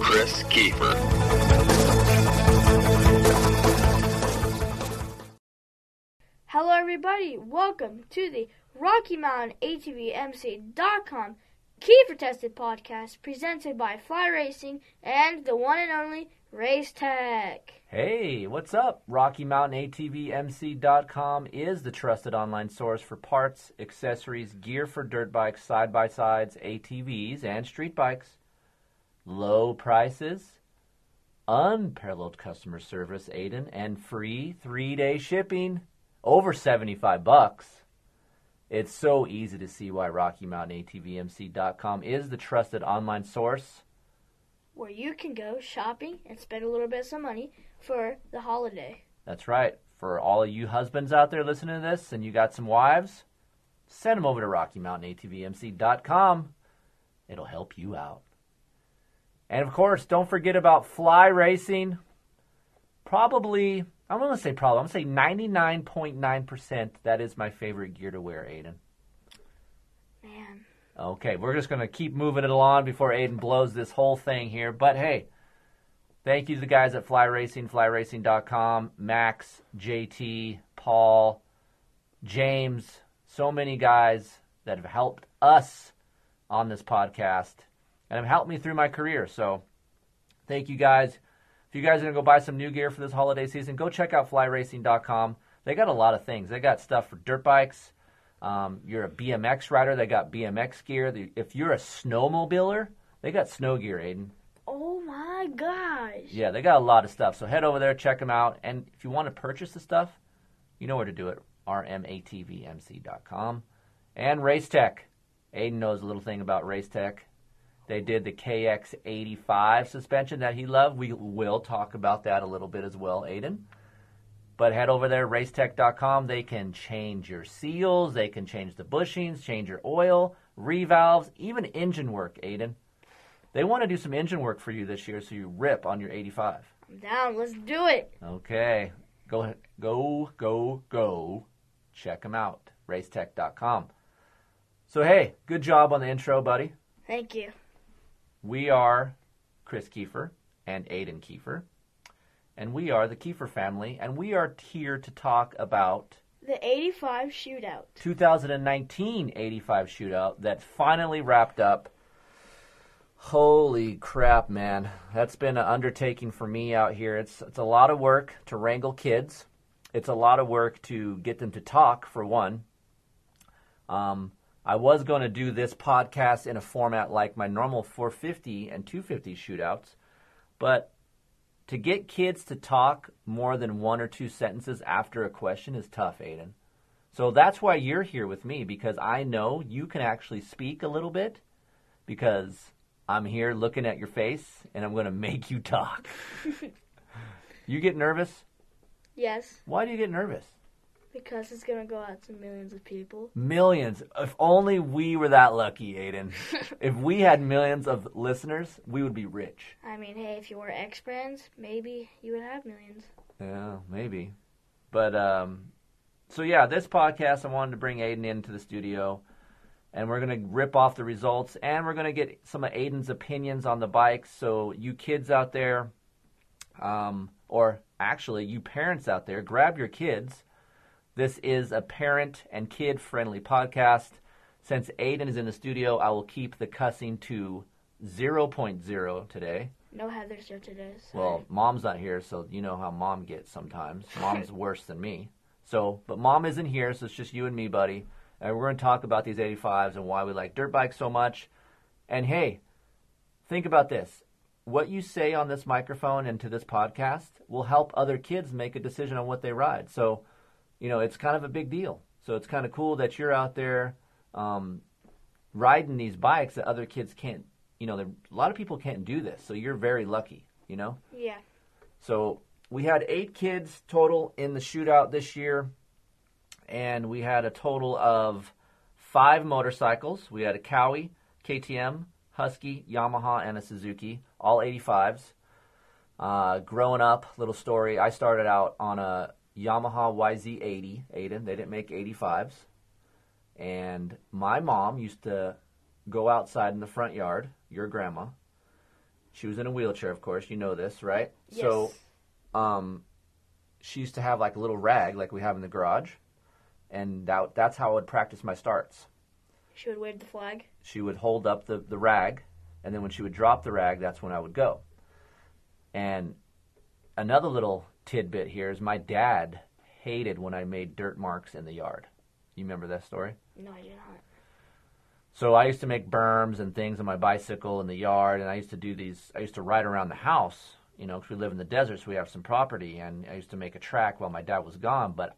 Kris Keefer. Hello, everybody. Welcome to the Rocky Mountain ATVMC.com Keefer Tested podcast presented by Fly Racing and the one and only Race Tech. Hey, what's up? Rocky Mountain ATVMC.com is the trusted online source for parts, accessories, gear for dirt bikes, side by sides, ATVs, and street bikes. Low prices, unparalleled customer service, Aiden, and free three day shipping. Over 75 bucks. It's so easy to see why Rocky Mountain ATVMC.com is the trusted online source. Where you can go shopping and spend a little bit of some money for the holiday. That's right. For all of you husbands out there listening to this and you got some wives, send them over to RockyMountainATVMC.com. It'll help you out. And of course, don't forget about fly racing. Probably, I'm going to say probably, I'm going to say 99.9% that is my favorite gear to wear, Aiden. Man, Okay, we're just going to keep moving it along before Aiden blows this whole thing here. But hey, thank you to the guys at Fly Racing, flyracing.com, Max, JT, Paul, James, so many guys that have helped us on this podcast and have helped me through my career. So thank you guys. If you guys are going to go buy some new gear for this holiday season, go check out flyracing.com. They got a lot of things. They got stuff for dirt bikes. Um, you're a BMX rider, they got BMX gear. If you're a snowmobiler, they got snow gear, Aiden. oh my gosh. Yeah, they got a lot of stuff. So head over there, check them out. And if you want to purchase the stuff, you know where to do it. rmatvmc.com. And Racetech. Aiden knows a little thing about Racetech. They did the KX85 suspension that he loved. We will talk about that a little bit as well, Aiden. But head over there, racetech.com. They can change your seals, they can change the bushings, change your oil, revalves, even engine work, Aiden. They want to do some engine work for you this year so you rip on your 85. I'm down. Let's do it. Okay. Go ahead. Go, go, go. Check them out. Racetech.com. So, hey, good job on the intro, buddy. Thank you. We are Kris Keefer and Aiden Keefer. And we are the Keefer family. And we are here to talk about The 85 shootout. 2019 85 shootout that finally wrapped up. Holy crap, man. That's been an undertaking for me out here. It's it's a lot of work to wrangle kids. It's a lot of work to get them to talk for one. Um, I was going to do this podcast in a format like my normal 450 and 250 shootouts, but to get kids to talk more than one or two sentences after a question is tough, Aiden. So that's why you're here with me because I know you can actually speak a little bit because I'm here looking at your face and I'm going to make you talk. you get nervous? Yes, Why do you get nervous? Because it's going to go out to millions of people. Millions. If only we were that lucky, Aiden. if we had millions of listeners, we would be rich. I mean, hey, if you were X Brands, maybe you would have millions. Yeah, maybe. But um so yeah, this podcast I wanted to bring Aiden into the studio and we're going to rip off the results and we're going to get some of Aiden's opinions on the bikes so you kids out there um or actually you parents out there, grab your kids. This is a parent and kid friendly podcast. Since Aiden is in the studio, I will keep the cussing to 0.0 today. No Heather's here today. So Well, mom's not here, so you know how mom gets sometimes. Mom's worse than me. So, but mom isn't here, so it's just you and me, buddy. And we're going to talk about these 85s and why we like dirt bikes so much. And hey, think about this. What you say on this microphone and to this podcast will help other kids make a decision on what they ride. So, you know, it's kind of a big deal. So it's kind of cool that you're out there um, riding these bikes that other kids can't. You know, there- a lot of people can't do this. So you're very lucky. You know. yeah, So we had eight kids total in the shootout this year, and we had a total of five motorcycles. We had a Kawi, KTM, Husky, Yamaha, and a Suzuki, all 85s. Uh, growing up, little story, I started out on a Yamaha YZ80, Aiden. They didn't make 85s. And my mom used to go outside in the front yard, your grandma. She was in a wheelchair, of course. You know this, right? Yes. So, um, she used to have like a little rag, like we have in the garage, and that, that's how I would practice my starts. She would wave the flag. She would hold up the, the rag, and then when she would drop the rag, that's when I would go. And another little tidbit here is my dad hated when I made dirt marks in the yard. You remember that story? No, I do not. So I used to make berms and things on my bicycle in the yard, and I used to do these. I used to ride around the house, you know, because we live in the desert, so we have some property, and I used to make a track while my dad was gone. But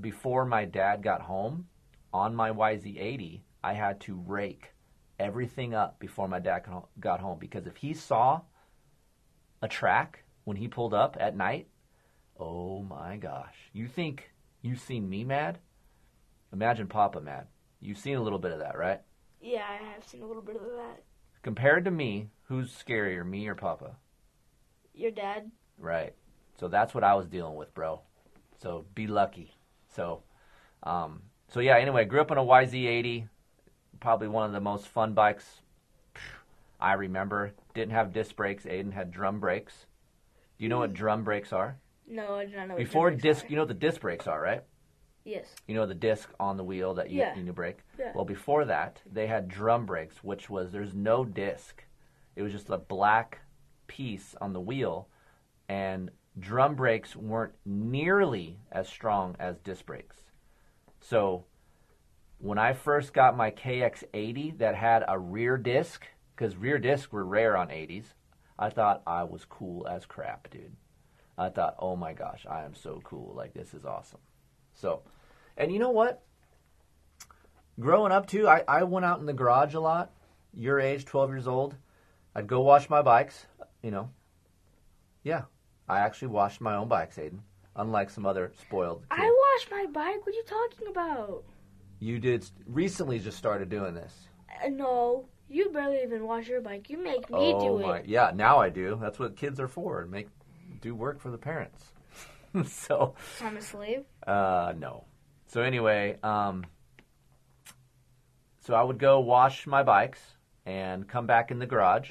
before my dad got home, on my YZ80, I had to rake everything up before my dad got- got home because if he saw a track when he pulled up at night, oh my gosh! You think you've seen me mad? Imagine Papa mad. You've seen a little bit of that, right? Yeah, I have seen a little bit of that. Compared to me, who's scarier, me or Papa? Your dad. Right. So that's what I was dealing with, bro. So be lucky. So, um, so yeah. Anyway, I grew up on a YZ80, probably one of the most fun bikes I remember. Didn't have disc brakes. Aiden had drum brakes. Do you know what drum brakes are? No, I do not know. Before disc, are. you know what the disc brakes are, right? Yes. You know the disc on the wheel that you, Yeah. you need to brake. Yeah. Well, before that, they had drum brakes, which was there's no disc. It was just a black piece on the wheel, and drum brakes weren't nearly as strong as disc brakes. So, when I first got my KX80 that had a rear disc, because rear discs were rare on 80s, I thought I was cool as crap, dude. I thought, oh my gosh, I am so cool. Like, this is awesome. So, and you know what? Growing up too, I, I went out in the garage a lot. Your age, 12 years old. I'd go wash my bikes, you know. Yeah, I actually washed my own bikes, Aiden. Unlike some other spoiled kids. I washed my bike. What are you talking about? you did recently just started doing this. Uh, no, you barely even wash your bike. You make me oh do my, it. yeah, now I do. That's what kids are for. Make do work for the parents. so, I'm a slave. Uh, no. So anyway, um, so I would go wash my bikes and come back in the garage,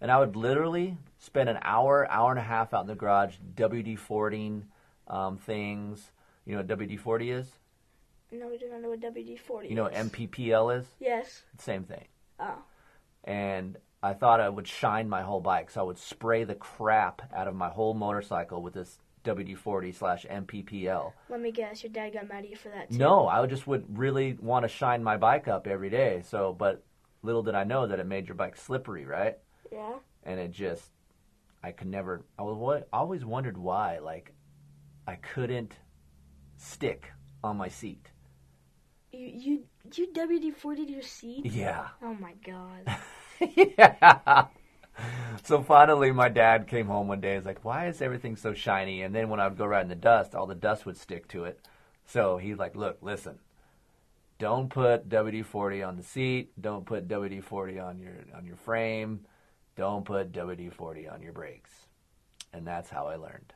and I would literally spend an hour, hour and a half out in the garage WD 40 um, things. You know what WD 40 is? No, we do not know what WD-40 You know what. MPPL is? Yes. Same thing. Oh. And I thought I would shine my whole bike, so I would spray the crap out of my whole motorcycle with this WD 40 slash MPPL. Let me guess. Your dad got mad at you for that too. No, I just would really want to shine my bike up every day. So, but little did I know that it made your bike slippery, right? Yeah. And it just, I could never. I was what always wondered why, like, I couldn't stick on my seat. You you you WD-40'd your seat? Yeah. Oh my god. yeah. So finally, my dad came home one day. He's like, "Why is everything so shiny?" And then when I would go right in the dust, all the dust would stick to it. So he's like, "Look, listen. Don't put WD-40 on the seat. Don't put WD-40 on your on your frame. Don't put WD-40 on your brakes." And that's how I learned.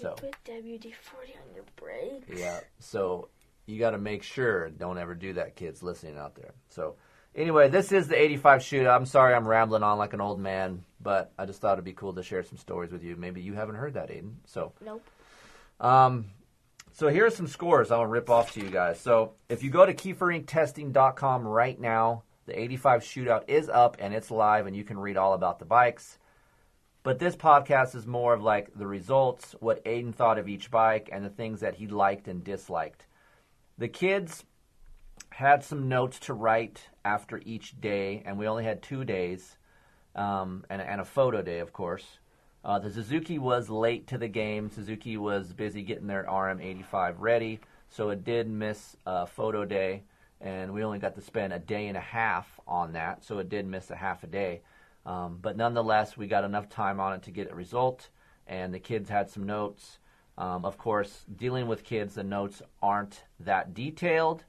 So You put WD-40 on your brakes. yeah. So you got to make sure. Don't ever do that, kids listening out there. So anyway, this is the 85 shootout. I'm sorry I'm rambling on like an old man, but I just thought it'd be cool to share some stories with you. Maybe you haven't heard that, Aiden. So Nope. um, so here are some scores I'm gonna rip off to you guys. So if you go to KeeferIncTesting.com right now, the 85 shootout is up and it's live, and you can read all about the bikes. But this podcast is more of like the results, what Aiden thought of each bike, and the things that he liked and disliked. The kids had some notes to write after each day, and we only had two days, um, and, and a photo day, of course. Uh, the Suzuki was late to the game. Suzuki was busy getting their RM85 ready, so it did miss a photo day, and we only got to spend a day and a half on that, so it did miss a half a day. Um, but nonetheless, we got enough time on it to get a result. and the kids had some notes. Um, of course, dealing with kids, the notes aren't that detailed,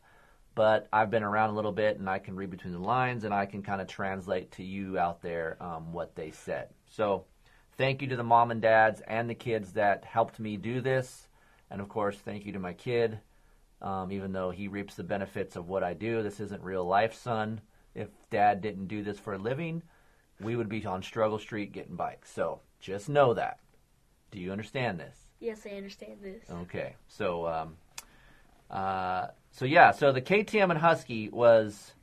but I've been around a little bit and I can read between the lines and I can kind of translate to you out there um, what they said. So, thank you to the mom and dads and the kids that helped me do this. And of course, thank you to my kid, um, even though he reaps the benefits of what I do. This isn't real life, son. If dad didn't do this for a living, we would be on Struggle Street getting bikes. So, just know that. Do you understand this? Yes, I understand this. Okay, so um, uh, so yeah, so the KTM and Husky was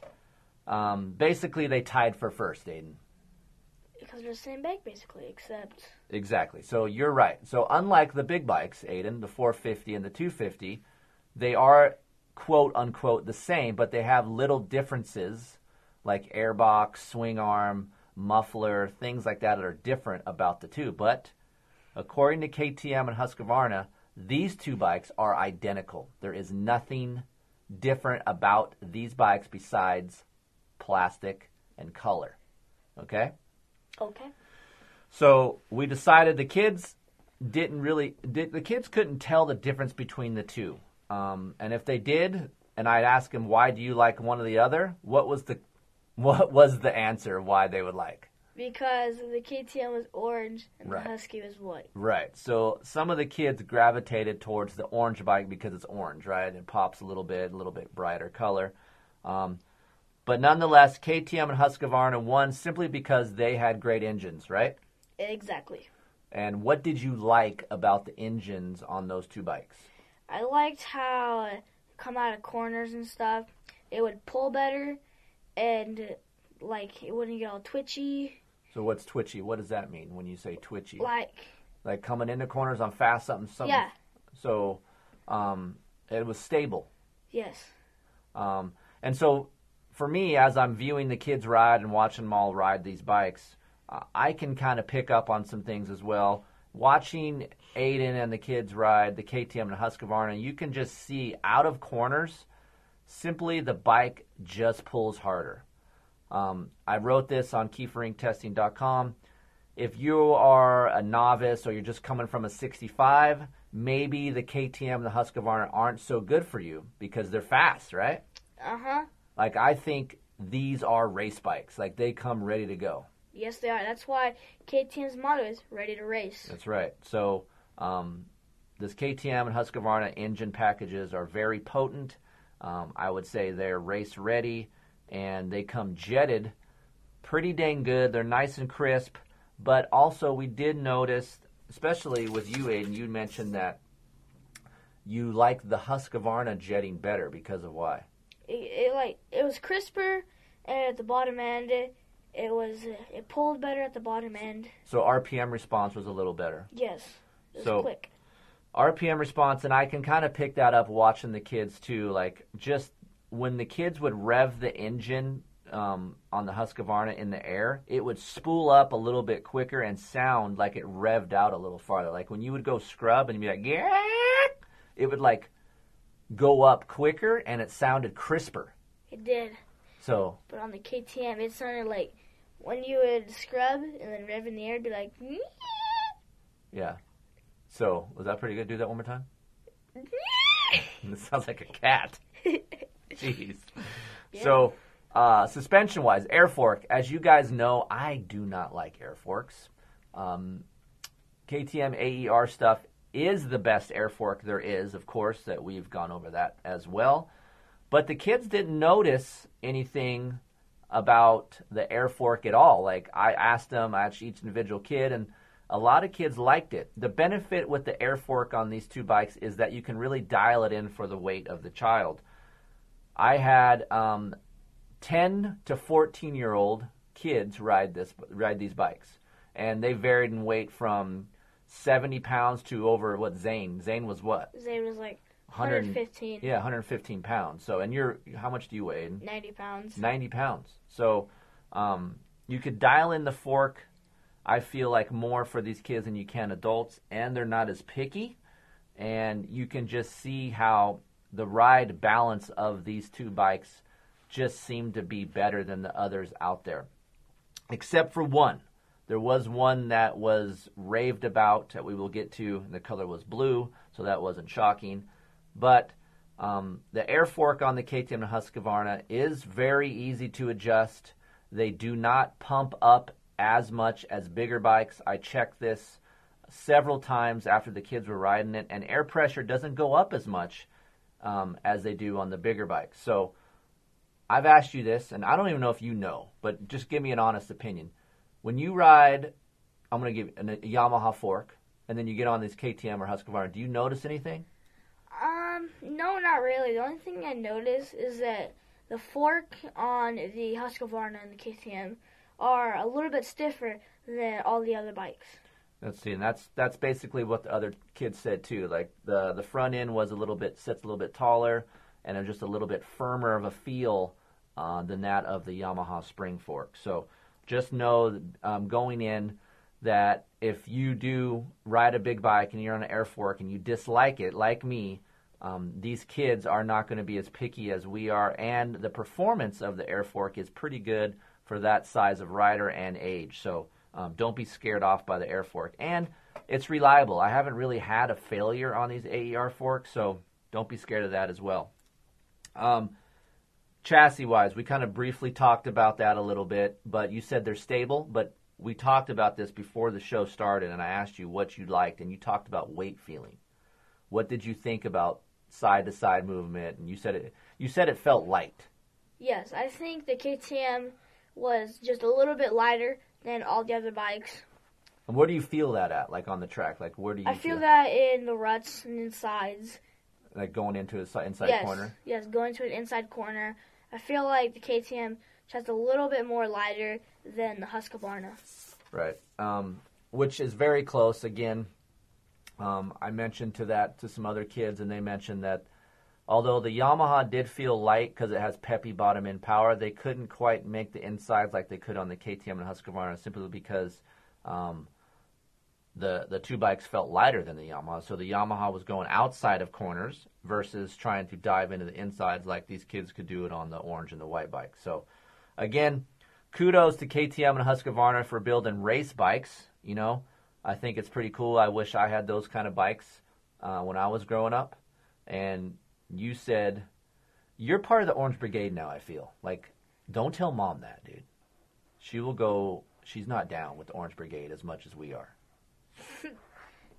um, basically they tied for first, Aiden. Because they're the same bike, basically, except Exactly. So you're right. So unlike the big bikes, Aiden, the 450 and the 250, they are quote unquote the same, but they have little differences like airbox, swing arm, muffler, things like that that are different about the two. But according to KTM and Husqvarna, these two bikes are identical. There is nothing different about these bikes besides plastic and color. Okay? okay. So we decided the kids didn't really did, the kids couldn't tell the difference between the two. Um, and if they did, and I'd ask them why do you like one or the other, what was the what was the answer why they would like? Because the KTM was orange and Right. the Husky was white. Right. So some of the kids gravitated towards the orange bike because it's orange, right? It pops a little bit, a little bit brighter color. Um, but nonetheless, KTM and Husqvarna won simply because they had great engines, right? Exactly. And what did you like about the engines on those two bikes? I liked how it come out of corners and stuff. It would pull better, and like it wouldn't get all twitchy. So what's twitchy? What does that mean when you say twitchy? Like Like coming into corners on fast something something. yeah, So um, it was stable. yes, Um, and so for me, as I'm viewing the kids ride and watching them all ride these bikes, uh, I can kind of pick up on some things as well. Watching Aiden and the kids ride the KTM and Husqvarna, you can just see out of corners, simply the bike just pulls harder. Um, I wrote this on keeferinctesting.com. If you are a novice or you're just coming from a 65, maybe the KTM and the Husqvarna aren't so good for you because they're fast, right? uh huh. Like I think these are race bikes. Like they come ready to go. Yes, they are. That's why KTM's motto is "Ready to race." That's right. So um, this KTM and Husqvarna engine packages are very potent. Um, I would say they're race ready, and they come jetted pretty dang good. They're nice and crisp, but also we did notice, especially with you, Aiden, you mentioned that you like the Husqvarna jetting better because of why? It, it like it was crisper, and at the bottom end, it, it was it pulled better at the bottom end. So RPM response was a little better. Yes, it was So- quick. RPM response, and I can kind of pick that up watching the kids too. Like just when the kids would rev the engine um, on the Husqvarna in the air, it would spool up a little bit quicker and sound like it revved out a little farther. Like when you would go scrub and you'd be like, yeah, it would like go up quicker and it sounded crisper. It did, So but on the KTM, it sounded like when you would scrub and then rev in the air, it'd be like. yeah. So was that pretty good? Do that one more time. This sounds like a cat. Jeez. So, uh, suspension wise, air fork. As you guys know, I do not like air forks. Um, KTM AER stuff is the best air fork there is, of course, that we've gone over that as well. But the kids didn't notice anything about the air fork at all. Like, I asked them, I asked each individual kid, and a lot of kids liked it. The benefit with the air fork on these two bikes is that you can really dial it in for the weight of the child. I had um, 10 to 14 year old kids ride this ride these bikes, and they varied in weight from 70 pounds to over what Zane Zane was what Zane was like 115, yeah 115 pounds. So and you're how much do you weigh? 90 pounds. 90 pounds. So um, you could dial in the fork. I feel like more for these kids than you can adults, and they're not as picky. And you can just see how the ride balance of these two bikes just seemed to be better than the others out there, except for one. There was one that was raved about that we will get to. The color was blue, so that wasn't shocking. But um, the air fork on the KTM Husqvarna is very easy to adjust. They do not pump up as much as bigger bikes. I checked this several times after the kids were riding it, and air pressure doesn't go up as much um, as they do on the bigger bikes. So I've asked you this, and I don't even know if you know, but just give me an honest opinion. When you ride, I'm going to give a, a Yamaha fork, and then you get on this KTM or Husqvarna. Do you notice anything? Um, no, not really. The only thing I notice is that the fork on the Husqvarna and the KTM are a little bit stiffer than all the other bikes. Let's see, and that's that's basically what the other kids said too. Like the the front end was a little bit sits a little bit taller, and just a little bit firmer of a feel uh, than that of the Yamaha spring fork. So just know um, going in that if you do ride a big bike and you're on an air fork and you dislike it, like me, um, these kids are not going to be as picky as we are, and the performance of the air fork is pretty good for that size of rider and age. So um, don't be scared off by the air fork, and it's reliable. I haven't really had a failure on these AER forks, so don't be scared of that as well. Um, chassis wise, we kind of briefly talked about that a little bit, but you said they're stable. But we talked about this before the show started, and I asked you what you liked, and you talked about weight feeling. What did you think about side to side movement? And you said it. You said it felt light. Yes, I think the KTM was just a little bit lighter than all the other bikes. And where do you feel that at? Like on the track? Like where do you I feel that in the ruts and insides. Like going into a si- inside yes, corner? yes, going to an inside corner. I feel like the KTM just a little bit more lighter than the Husqvarna. Right. Um, which is very close. Again, um, I mentioned to that to some other kids, and they mentioned that although the Yamaha did feel light because it has peppy bottom end power, they couldn't quite make the insides like they could on the KTM and Husqvarna simply because um, the the two bikes felt lighter than the Yamaha. So the Yamaha was going outside of corners versus trying to dive into the insides like these kids could do it on the orange and the white bike. So again, kudos to KTM and Husqvarna for building race bikes. You know, I think it's pretty cool. I wish I had those kind of bikes uh, when I was growing up. And you said you're part of the Orange Brigade now. I feel like don't tell mom that, dude. She will go. She's not down with the Orange Brigade as much as we are.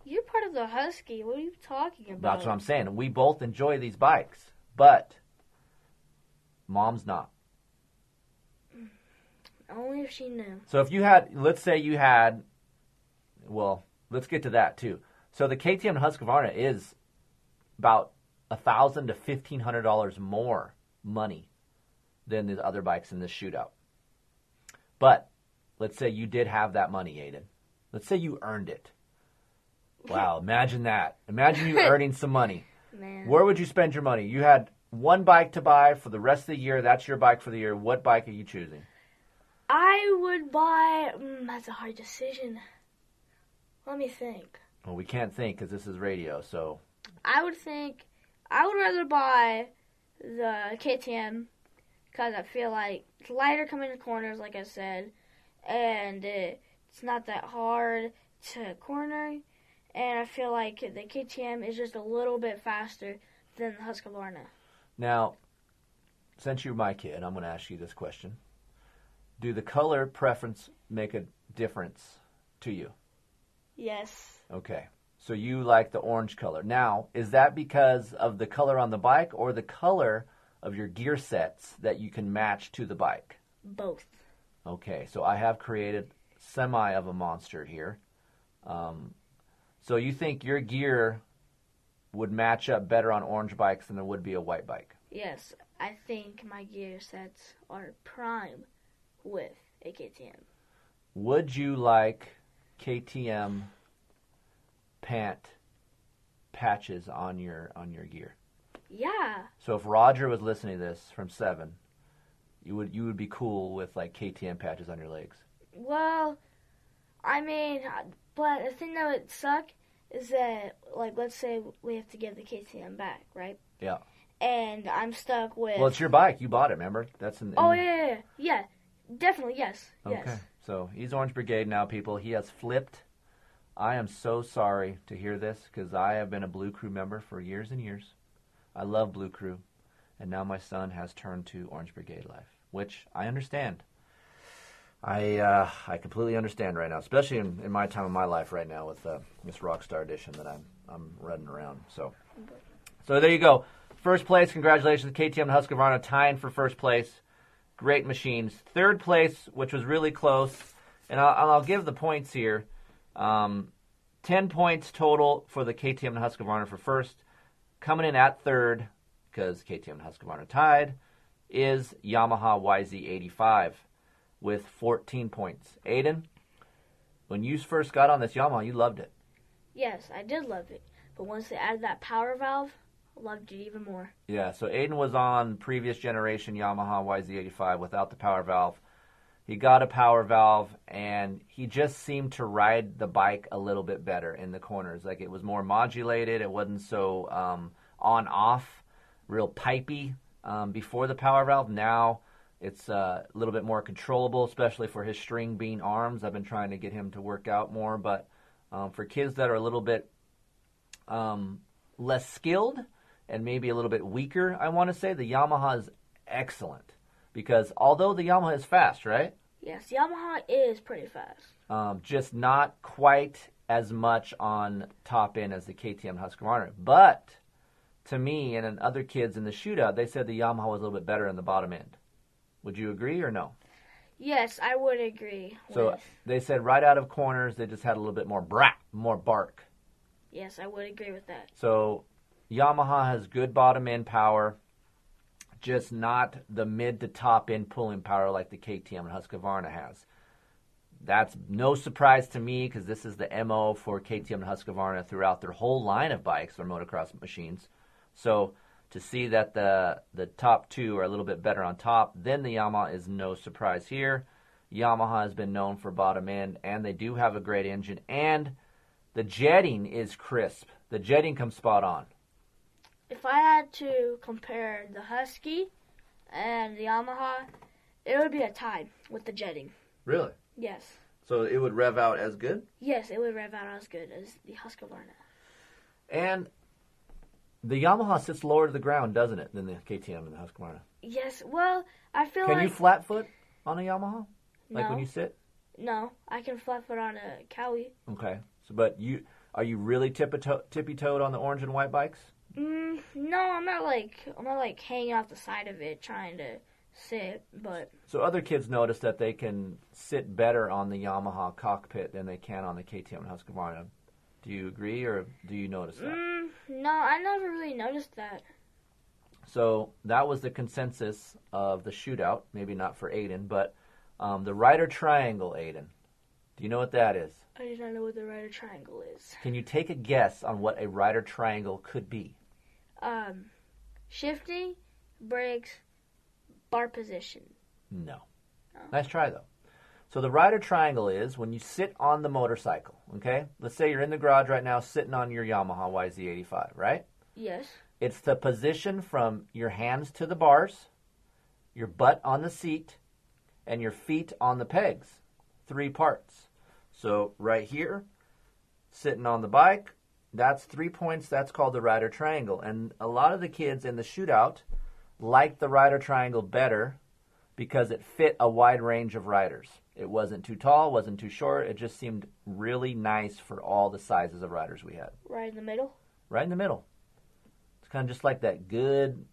You're part of the Husky. What are you talking about? That's what I'm saying. We both enjoy these bikes, but mom's not. Only if she knew. So if you had, let's say you had, well, let's get to that too. So the KTM Husqvarna is about a thousand to fifteen hundred dollars more money than the other bikes in this shootout. But let's say you did have that money, Aiden. Let's say you earned it. Wow, imagine that. Imagine you earning some money. Man. Where would you spend your money? You had one bike to buy for the rest of the year. That's your bike for the year. What bike are you choosing? I would buy. Mm, that's a hard decision. Let me think. Well, we can't think because this is radio. So I would think. I would rather buy the KTM because I feel like it's lighter coming to corners, like I said, and it's not that hard to corner. And I feel like the KTM is just a little bit faster than the Husqvarna. now, since you're my kid, I'm going to ask you this question: Do the color preference make a difference to you? Yes. Okay. So you like the orange color. Now, is that because of the color on the bike or the color of your gear sets that you can match to the bike? Both. Okay, so I have created semi of a monster here. Um, so you think your gear would match up better on orange bikes than it would be a white bike? Yes. I think my gear sets are prime with a KTM. Would you like KTM pant patches on your on your gear? Yeah. So if Roger was listening to this from seven, you would you would be cool with like KTM patches on your legs. Well, I mean, but the thing that would suck is that, like, let's say we have to give the KTM back, right? Yeah. And I'm stuck with. Well, it's your bike. You bought it. Remember? That's in. oh yeah, yeah, yeah, yeah, definitely yes, yes. Okay. So he's Orange Brigade now, people. He has flipped. I am so sorry to hear this because I have been a Blue Crew member for years and years. I love Blue Crew, and now my son has turned to Orange Brigade life, which I understand. I uh, I completely understand right now, especially in, in my time of my life right now with uh, this Rockstar Edition that I'm I'm running around. So, so there you go. First place, congratulations, KTM and Husqvarna tying for first place. Great machines. Third place, which was really close, and I'll, I'll give the points here. Um, Ten points total for the KTM and Husqvarna for first. Coming in at third, because KTM and Husqvarna tied, is Yamaha YZ85 with 14 points. Aiden, when you first got on this Yamaha, you loved it. Yes, I did love it. But once they added that power valve, I loved it even more. Yeah, so Aiden was on previous generation Yamaha YZ85 without the power valve. He got a power valve and he just seemed to ride the bike a little bit better in the corners. Like it was more modulated, it wasn't so um, on off, real pipey um, before the power valve. Now it's uh, a little bit more controllable, especially for his string bean arms. I've been trying to get him to work out more, but um, for kids that are a little bit um, less skilled and maybe a little bit weaker, I want to say the Yamaha is excellent because although the Yamaha is fast, right? Yes, Yamaha is pretty fast. Um, just not quite as much on top end as the KTM Husqvarna. But to me and other kids in the shootout, they said the Yamaha was a little bit better in the bottom end. Would you agree or no? Yes, I would agree. So with, they said right out of corners, they just had a little bit more brat, more bark. yes, I would agree with that. So Yamaha has good bottom end power, just not the mid to top end pulling power like the KTM and Husqvarna has. That's no surprise to me because this is the MO for KTM and Husqvarna throughout their whole line of bikes or motocross machines. So to see that the the top two are a little bit better on top than the Yamaha is no surprise here. Yamaha has been known for bottom end, and they do have a great engine, and the jetting is crisp. The jetting comes spot on. If I had to compare the Husky and the Yamaha, it would be a tie with the jetting. Really? Yes. So it would rev out as good? Yes, it would rev out as good as the Husqvarna. And the Yamaha sits lower to the ground, doesn't it, than the KTM and the Husqvarna? Yes, well, I feel Can like you flat foot on a Yamaha? Like no, when you sit? no, I can flat foot on a Kawi. Okay. So, but you are you really tippy toed on the orange and white bikes? Mm, no, I'm not like I'm not like hanging off the side of it trying to sit, but So other kids notice that they can sit better on the Yamaha cockpit than they can on the KTM Husqvarna. Do you agree, or do you notice that? mm, no, I never really noticed that. So that was the consensus of the shootout. Maybe not for Aiden, but um, the rider triangle, Aiden. Do you know what that is? I do not know what the rider triangle is. Can you take a guess on what a rider triangle could be? Um, shifting, brakes, bar position. No. Nice try though. So the rider triangle is when you sit on the motorcycle. Okay, let's say you're in the garage right now, sitting on your Yamaha YZ85, right? Yes. It's the position from your hands to the bars, your butt on the seat, and your feet on the pegs. Three parts. So right here, sitting on the bike, that's three points. That's called the rider triangle. And a lot of the kids in the shootout liked the rider triangle better because it fit a wide range of riders. It wasn't too tall, wasn't too short. It just seemed really nice for all the sizes of riders we had. Right in the middle. Right in the middle. It's kind of just like that good,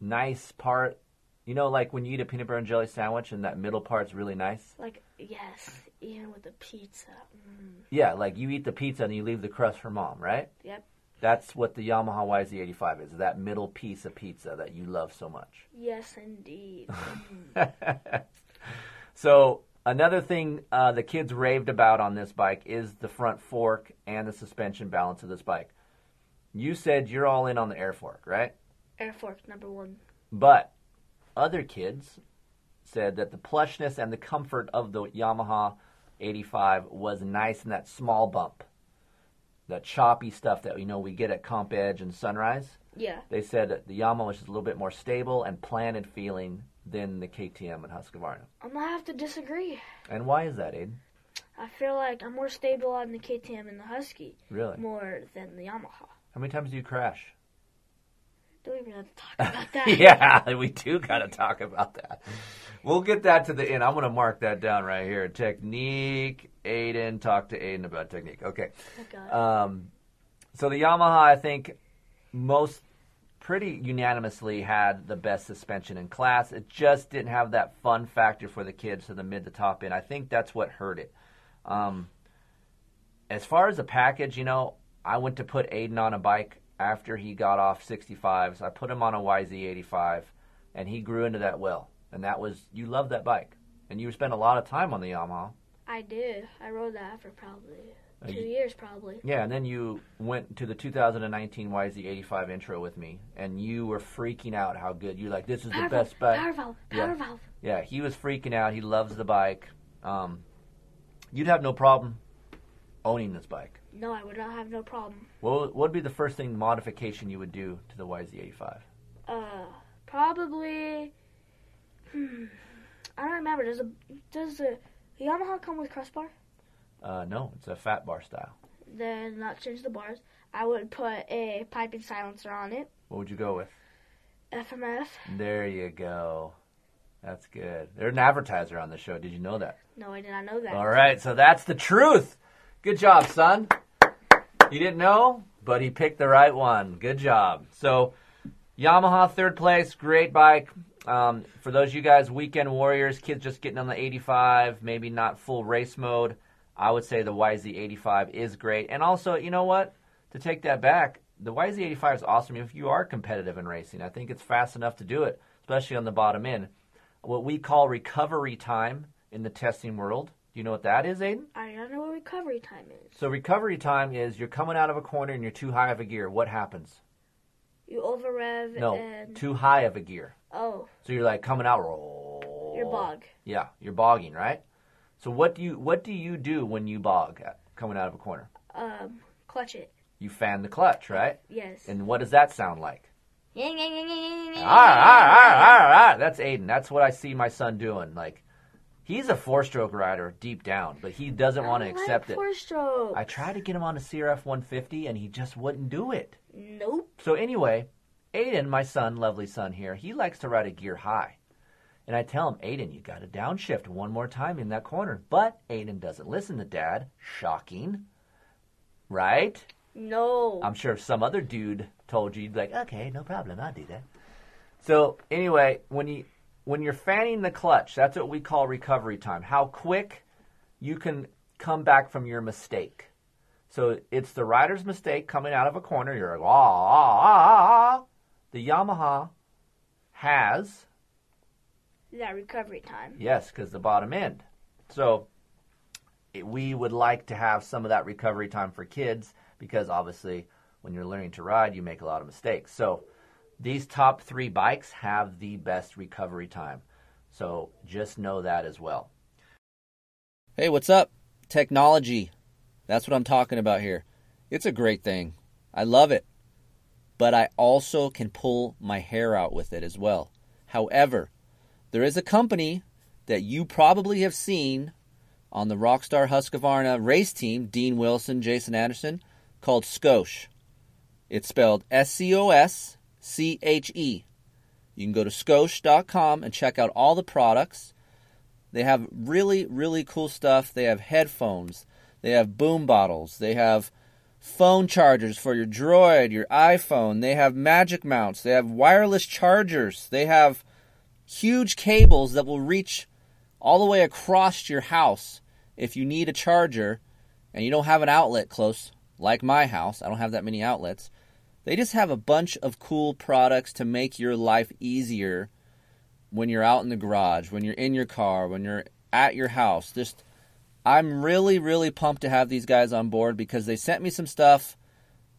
nice part. You know, like when you eat a peanut butter and jelly sandwich and that middle part's really nice? Like yes, even with the pizza. Mm. Yeah, like you eat the pizza and you leave the crust for mom, right? Yep. That's what the Yamaha YZ85 is, that middle piece of pizza that you love so much. Yes, indeed. so another thing uh, the kids raved about on this bike is the front fork and the suspension balance of this bike. You said you're all in on the air fork, right? Air fork number one. But other kids said that the plushness and the comfort of the Yamaha 85 was nice in that small bump. That choppy stuff that you know we get at Comp Edge and Sunrise. Yeah. They said that the Yamaha was just a little bit more stable and planted feeling than the KTM and Husqvarna. I'm gonna have to disagree. And why is that, Aiden? I feel like I'm more stable on the KTM and the Husky Really? more than the Yamaha. How many times do you crash? Don't even have to talk about that. yeah, we do got to talk about that. We'll get that to the end. I'm going to mark that down right here. Technique, Aiden. Talk to Aiden about technique. Okay. Um, so the Yamaha, I think, most pretty unanimously had the best suspension in class. It just didn't have that fun factor for the kids to the mid to top end. I think that's what hurt it. Um, as far as the package, you know, I went to put Aiden on a bike after he got off 65s. I put him on a YZ85, and he grew into that well. And that was you loved that bike, and you spent a lot of time on the Yamaha. I did. I rode that for probably Uh, two you- years, probably. Yeah, and then you went to the 2019 YZ85 intro with me, and you were freaking out how good. You're like, this is the best valve, bike. power valve, Yeah. power valve. Yeah, he was freaking out. He loves the bike. Um, you'd have no problem owning this bike. No, I would not have no problem. What would- what would be the first thing modification you would do to the YZ85? Uh, probably. Hmm, I don't remember. Does a does the Yamaha come with crossbar? Uh, no, it's a fat bar style. Then not change the bars. I would put a piping silencer on it. What would you go with? FMF. There you go. That's good. They're an advertiser on the show. Did you know that? No, I did not know that. All right, so that's the truth. Good job, son. He didn't know, but he picked the right one. Good job. So, Yamaha third place, great bike. Um, for those of you guys, weekend warriors, kids just getting on the 85, maybe not full race mode, I would say the YZ85 is great. And also, you know what? To take that back, the YZ85 is awesome if you are competitive in racing. I think it's fast enough to do it, especially on the bottom end. What we call recovery time in the testing world. Do you know what that is, Aiden? I don't know what recovery time is. So recovery time is you're coming out of a corner and you're too high of a gear. What happens? You over rev No, and too high of a gear. Oh, So you're like coming out roll. You're bog. Yeah, you're bogging, right? So what do you what do you do when you bog coming out of a corner? Um, clutch it. You fan the clutch, right? Yes. And what does that sound like? Yang, Ah, ah, ah, ah, ah. That's Aiden. That's what I see my son doing. Like, he's a four-stroke rider deep down, but he doesn't want to I accept like it. Four strokes. I tried to get him on a CRF 150, and he just wouldn't do it. Nope. So anyway, Aiden, my son, lovely son here, he likes to ride a gear high. And I tell him, Aiden, you got to downshift one more time in that corner. But Aiden doesn't listen to dad. Shocking. Right? No. I'm sure if some other dude told you, you'd be like, okay, no problem, I'll do that. So anyway, when you when you're fanning the clutch, that's what we call recovery time. How quick you can come back from your mistake. So it's the rider's mistake coming out of a corner. You're like, ah, ah, ah, ah. The Yamaha has that recovery time. Yes, because the bottom end. So it, we would like to have some of that recovery time for kids because obviously when you're learning to ride, you make a lot of mistakes. So these top three bikes have the best recovery time. So just know that as well. Hey, what's up? Technology. That's what I'm talking about here. It's a great thing. I love it. But I also can pull my hair out with it as well. However, there is a company that you probably have seen on the Rockstar Husqvarna race team, Dean Wilson, Jason Anderson, called Scosche. It's spelled S C O S C H E. You can go to scosche.com and check out all the products. They have really, really cool stuff. They have headphones, they have boom bottles, they have phone chargers for your Droid, your iPhone, they have magic mounts, they have wireless chargers, they have huge cables that will reach all the way across your house if you need a charger and you don't have an outlet close, like my house. I don't have that many outlets. They just have a bunch of cool products to make your life easier when you're out in the garage, when you're in your car, when you're at your house. Just I'm really really pumped to have these guys on board because they sent me some stuff.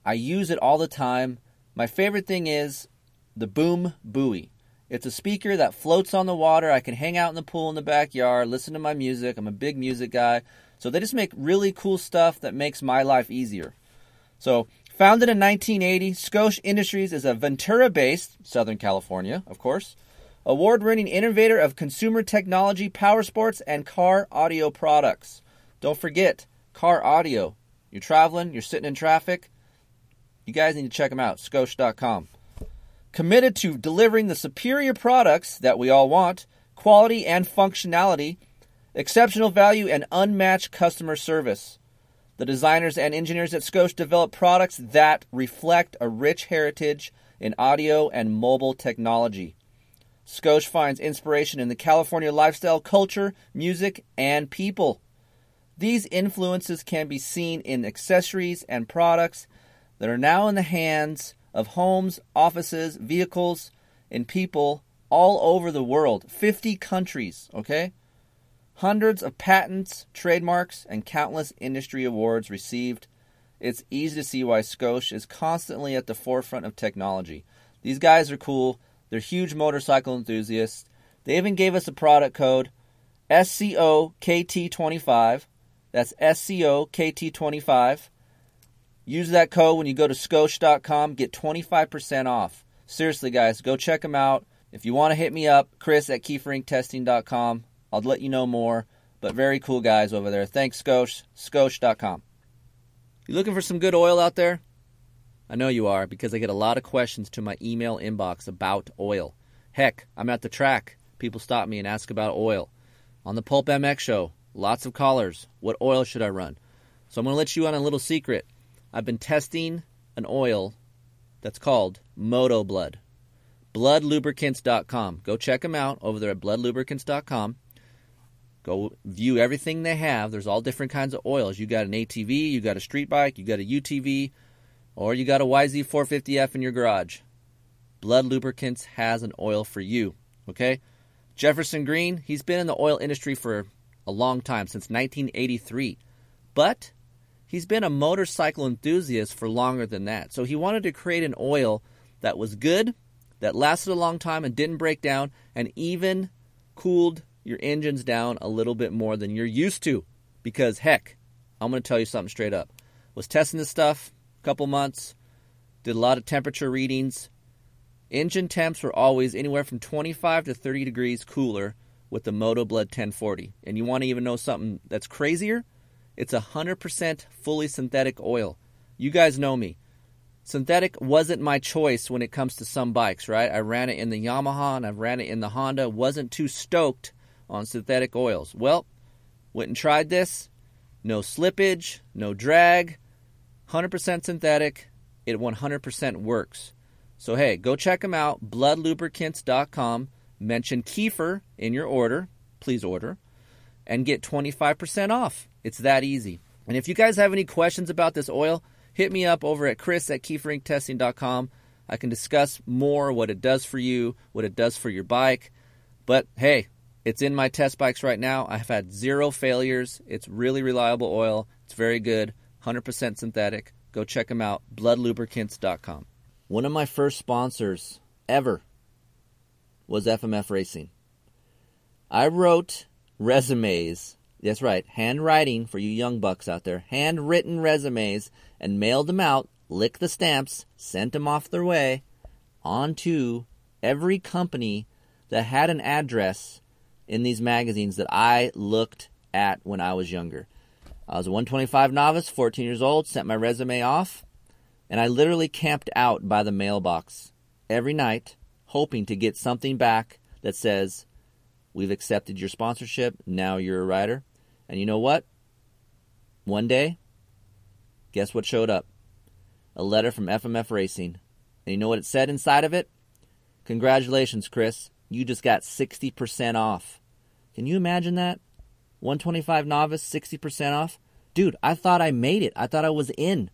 I use it all the time. My favorite thing is the Boom Buoy. It's a speaker that floats on the water. I can hang out in the pool in the backyard, listen to my music. I'm a big music guy. So they just make really cool stuff that makes my life easier. So, founded in 1980, Scosche Industries is a Ventura based, Southern California, of course, award winning innovator of consumer technology, power sports, and car audio products. Don't forget, car audio. You're traveling, you're sitting in traffic. You guys need to check them out, Scosche.com. Committed to delivering the superior products that we all want, quality and functionality, exceptional value, and unmatched customer service. The designers and engineers at Scosche develop products that reflect a rich heritage in audio and mobile technology. Scosche finds inspiration in the California lifestyle, culture, music, and people. These influences can be seen in accessories and products that are now in the hands of homes, offices, vehicles, and people all over the world. 50 countries, okay? Hundreds of patents, trademarks, and countless industry awards received. It's easy to see why Scosche is constantly at the forefront of technology. These guys are cool. They're huge motorcycle enthusiasts. They even gave us a product code SCOKT25. That's SCOKT25. Use that code when you go to Scosche.com. Get 25% off. Seriously, guys, go check them out. If you want to hit me up, Kris at KeeferIncTesting.com. I'll let you know more. But very cool guys over there. Thanks, Scosche. Scosche.com. You looking for some good oil out there? I know you are because I get a lot of questions to my email inbox about oil. Heck, I'm at the track. People stop me and ask about oil. On the PulpMX show, lots of callers. What oil should I run? So I'm going to let you on a little secret. I've been testing an oil that's called Moto Blood. Bloodlubricants.com. Go check them out over there at bloodlubricants.com. Go view everything they have. There's all different kinds of oils. You got an ATV, you got a street bike, you got a UTV, or you got a YZ450F in your garage. Blood Lubricants has an oil for you. Okay? Jefferson Green, he's been in the oil industry for a long time, since 1983. But he's been a motorcycle enthusiast for longer than that. So he wanted to create an oil that was good, that lasted a long time and didn't break down, and even cooled your engines down a little bit more than you're used to. Because heck, I'm going to tell you something straight up. Was testing this stuff couple months, did a lot of temperature readings. Engine temps were always anywhere from 25 to 30 degrees cooler with the Moto Blood 1040. And you want to even know something that's crazier? It's 100% fully synthetic oil. You guys know me. Synthetic wasn't my choice when it comes to some bikes, right? I ran it in the Yamaha and I've ran it in the Honda. Wasn't too stoked on synthetic oils. Well, went and tried this. No slippage, no drag, 100% synthetic. It 100% works. So, hey, go check them out. Bloodlubricants.com. Mention Keefer in your order. Please order. And get 25% off. It's that easy. And if you guys have any questions about this oil, hit me up over at kris at keeferincTesting.com. I can discuss more what it does for you, what it does for your bike. But hey, it's in my test bikes right now. I've had zero failures. It's really reliable oil. It's very good, 100% synthetic. Go check them out, bloodlubricants.com. One of my first sponsors ever was FMF Racing. I wrote resumes. That's right, handwriting for you young bucks out there. Handwritten resumes and mailed them out, licked the stamps, sent them off their way onto every company that had an address in these magazines that I looked at when I was younger. I was a 125 novice, 14 years old, sent my resume off, and I literally camped out by the mailbox every night, hoping to get something back that says, We've accepted your sponsorship, now you're a rider. And you know what? One day, guess what showed up? A letter from FMF Racing. And you know what it said inside of it? Congratulations, Kris. You just got 60% off. Can you imagine that? 125 novice, 60% off? Dude, I thought I made it. I thought I was in.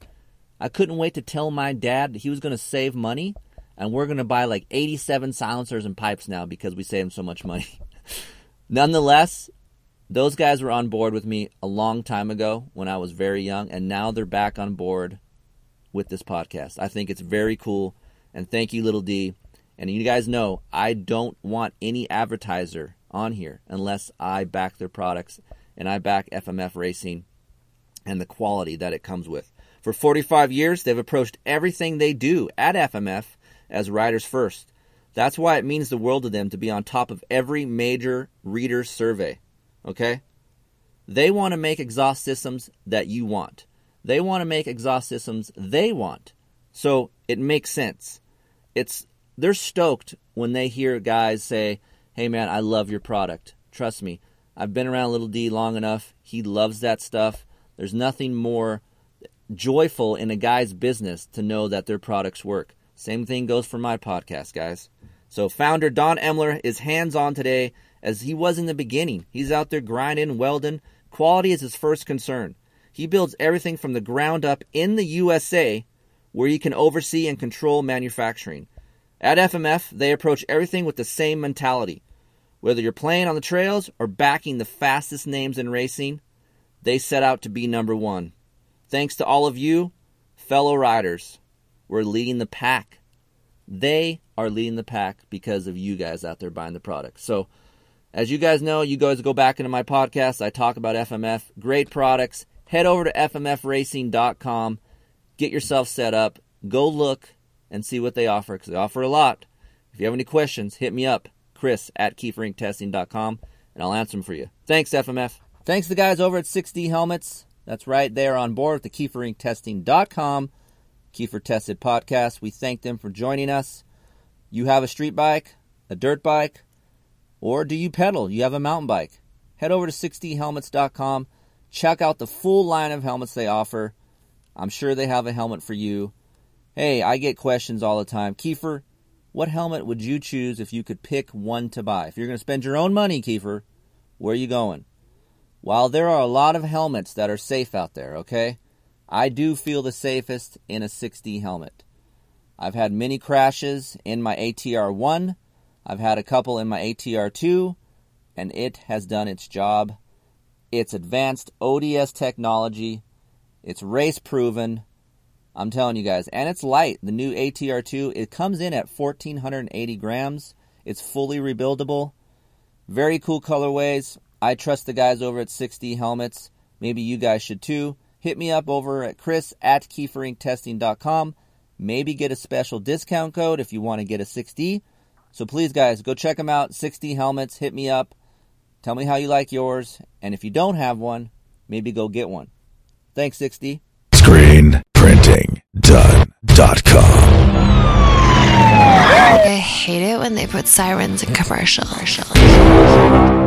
I couldn't wait to tell my dad that he was going to save money and we're going to buy like 87 silencers and pipes now because we saved so much money. Nonetheless, those guys were on board with me a long time ago when I was very young, and now they're back on board with this podcast. I think it's very cool, and thank you, Little D. And you guys know I don't want any advertiser on here unless I back their products and I back FMF Racing and the quality that it comes with. For 45 years, they've approached everything they do at FMF as riders first. That's why it means the world to them to be on top of every major reader survey. Okay? They want to make exhaust systems that you want. They want to make exhaust systems they want. So it makes sense. It's they're stoked when they hear guys say, "Hey man, I love your product. Trust me. I've been around Little D long enough. He loves that stuff. There's nothing more joyful in a guy's business to know that their products work. Same thing goes for my podcast, guys. So founder Don Emler is hands-on today as he was in the beginning. He's out there grinding, welding. Quality is his first concern. He builds everything from the ground up in the USA where he can oversee and control manufacturing. At FMF, they approach everything with the same mentality. Whether you're playing on the trails or backing the fastest names in racing, they set out to be number one. Thanks to all of you, fellow riders, we're leading the pack. They are leading the pack because of you guys out there buying the product. So, as you guys know, you guys go back into my podcast. I talk about FMF, great products. Head over to fmfracing.com, get yourself set up, go look and see what they offer because they offer a lot. If you have any questions, hit me up, Kris at KeeferIncTesting.com, and I'll answer them for you. Thanks, FMF. Thanks to the guys over at 6D Helmets. That's right, they are on board with the KeeferIncTesting.com Keefer Tested podcast. We thank them for joining us. You have a street bike, a dirt bike, or do you pedal? You have a mountain bike. Head over to 6dhelmets.com. Check out the full line of helmets they offer. I'm sure they have a helmet for you. Hey, I get questions all the time. Keefer, what helmet would you choose if you could pick one to buy? If you're going to spend your own money, Keefer, where are you going? While there are a lot of helmets that are safe out there, okay? I do feel the safest in a 6D helmet. I've had many crashes in my ATR 1. I've had a couple in my ATR 2, and it has done its job. It's advanced ODS technology. It's race proven. I'm telling you guys, and it's light. The new ATR 2, it comes in at 1480 grams. It's fully rebuildable. Very cool colorways. I trust the guys over at 6D Helmets. Maybe you guys should too. Hit me up over at kris at keeferincTesting.com. Maybe get a special discount code if you want to get a 6D. So please, guys, go check them out. 6D Helmets. Hit me up. Tell me how you like yours. And if you don't have one, maybe go get one. Thanks, 6D. ScreenPrintingDone.com. I hate it when they put sirens in commercials.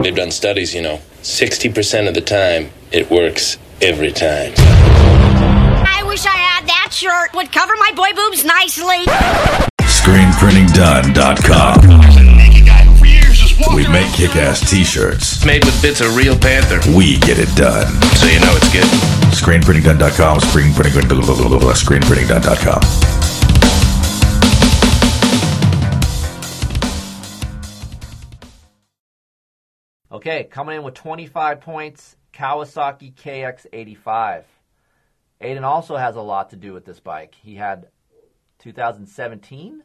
They've done studies, you know. 60% of the time, it works every time. I wish I had that shirt. Would cover my boy boobs nicely. ScreenPrintingDone.com. We make kick ass t shirts. Made with bits of real panther. We get it done. So you know it's good. ScreenPrintingDone.com. ScreenPrinting, ScreenPrintingDone.com. Okay, coming in with 25 points, Kawasaki KX85. Aiden also has a lot to do with this bike. He had 2017.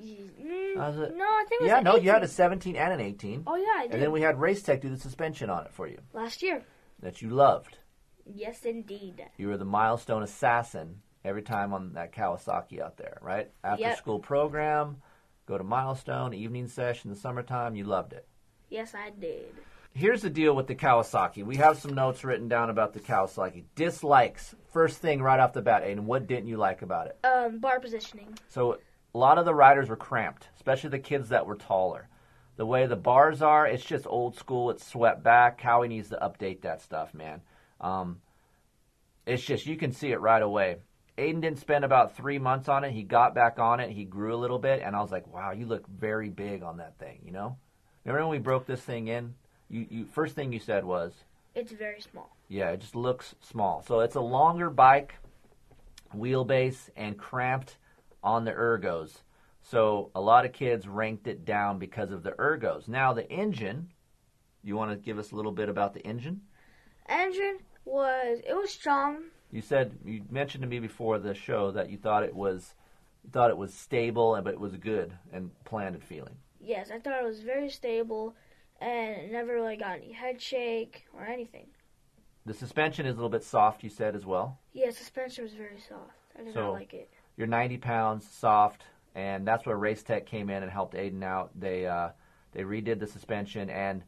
Mm, no, I think it was Yeah, no, you had a 17 and an 18. Oh yeah, I did. And then we had Race Tech do the suspension on it for you last year. that you loved. Yes, indeed. You were the milestone assassin every time on that Kawasaki out there, right? After Yep. school program, go to milestone, evening session, the summertime, you loved it. Yes, I did. Here's the deal with the Kawasaki. We have some notes written down about the Kawasaki. Dislikes. First thing right off the bat, Aiden, what didn't you like about it? Um, bar positioning. So a lot of the riders were cramped, especially the kids that were taller. The way the bars are, it's just old school. It's swept back. Howie needs to update that stuff, man. Um, it's just you can see it right away. Aiden didn't spend about three months on it. He got back on it. He grew a little bit, and I was like, "Wow, you look very big on that thing." You know. Remember when we broke this thing in? You, you first thing you said was, It's very small. yeah, it just looks small. So it's a longer bike, wheelbase, and cramped on the ergos. So a lot of kids ranked it down because of the ergos. Now the engine, you want to give us a little bit about the engine? Engine was it was strong. You said you mentioned to me before the show that you thought it was you thought it was stable and but it was good and planted feeling. Yes, I thought it was very stable, and it never really got any head shake or anything. The suspension is a little bit soft, you said as well. Yeah, suspension was very soft. I did So- not like it. You're 90 pounds, soft. and that's where Race Tech came in and helped Aiden out. They uh, they redid the suspension, and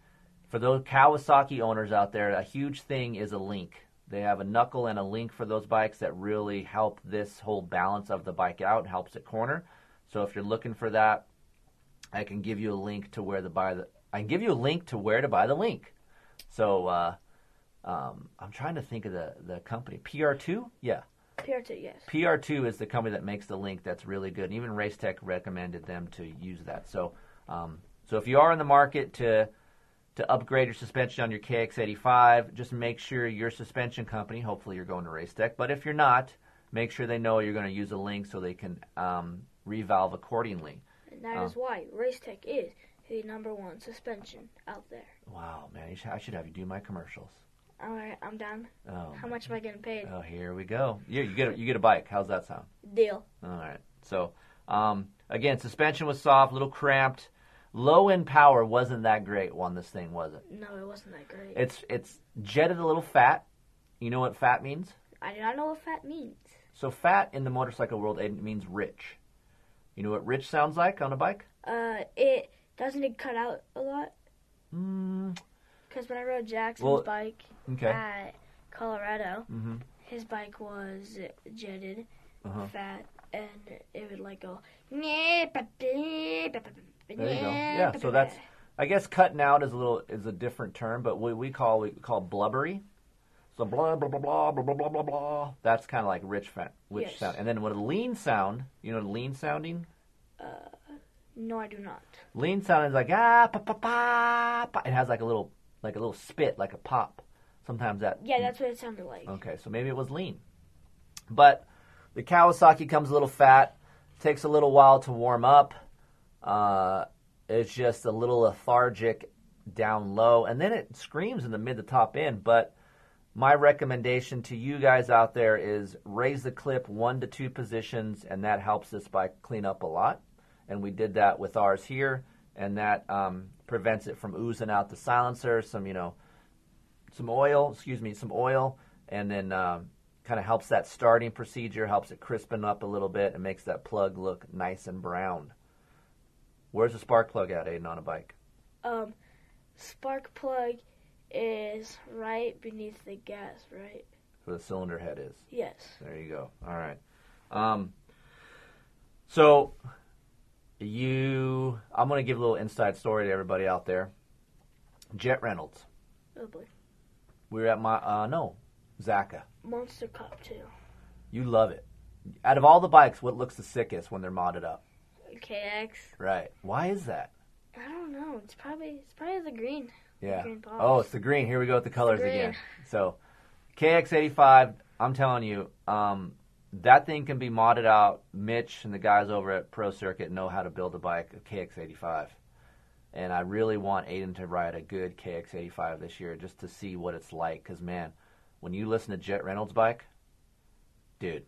for those Kawasaki owners out there, a huge thing is a link. They have a knuckle and a link for those bikes that really help this whole balance of the bike out, helps it corner. So if you're looking for that, I can give you a link to where to buy the. I can give you a link to where to buy the link. So uh, um, I'm trying to think of the the company PR2. Yeah, PR2, yes. PR2 is the company that makes the link that's really good. And even Race Tech recommended them to use that. So, um, so if you are in the market to to upgrade your suspension on your KX85, just make sure your suspension company. Hopefully, you're going to Race Tech. But if you're not, make sure they know you're going to use a link so they can um, revalve accordingly. And that is Oh. why Race Tech is the number one suspension out there. Wow, man, I should have you do my commercials. All right, I'm done. Oh, How much am I getting paid? oh, here we go. You, you get a, you get a bike. How's that sound? Deal. All right. So, um, again, suspension was soft, a little cramped. Low end power wasn't that great on this thing, was it? No, it wasn't that great. It's it's jetted a little fat. You know what fat means? I do not know what fat means. So fat in the motorcycle world it means rich. You know what rich sounds like on a bike? Uh, it doesn't it cut out a lot? Mm, Because when I rode Jackson's Well, bike okay. at Colorado, Mhm. his bike was jetted, Uh-huh. fat, and it would like go. There you go. Yeah. So that's I guess cutting out is a little is a different term, but we we call we call blubbery. So blah blah blah blah blah blah blah blah blah. That's kind of like rich fat, rich Yes. sound. And then with a lean sound, you know, what lean sounding. Uh, No, I do not. Lean sound is like ah pa pa pa. pa. It has like a little like a little spit, like a pop. Sometimes that. Yeah, that's what it sounded like. Okay, so maybe it was lean. But the Kawasaki comes a little fat. Takes a little while to warm up. Uh, it's just a little lethargic down low, and then it screams in the mid to top end. But my recommendation to you guys out there is raise the clip one to two positions, and that helps this bike clean up a lot. And we did that with ours here, and that um, prevents it from oozing out the silencer. Some, you know, some oil, excuse me, some oil, and then um, kind of helps that starting procedure, helps it crispen up a little bit, and makes that plug look nice and brown. Where's the spark plug at, Aiden, on a bike? Um, spark plug is right beneath the gas, right? Where the cylinder head is. Yes. There you go. All right. Um, so you, I'm going to give a little inside story to everybody out there. Jett Reynolds. Oh boy. We were at my uh, no, Zaka. Monster Cup too. You love it. Out of all the bikes, what looks the sickest when they're modded up? KX. Right. Why is that? I don't know. It's probably it's probably the green. Yeah. Green. Oh, it's the green. Here we go with the colors green. again. So, KX85. I'm telling you, um, that thing can be modded out. Mitch and the guys over at Pro Circuit know how to build a bike, a KX85. And I really want Aiden to ride a good KX85 this year just to see what it's like. Because, man, when you listen to Jett Reynolds' bike, dude,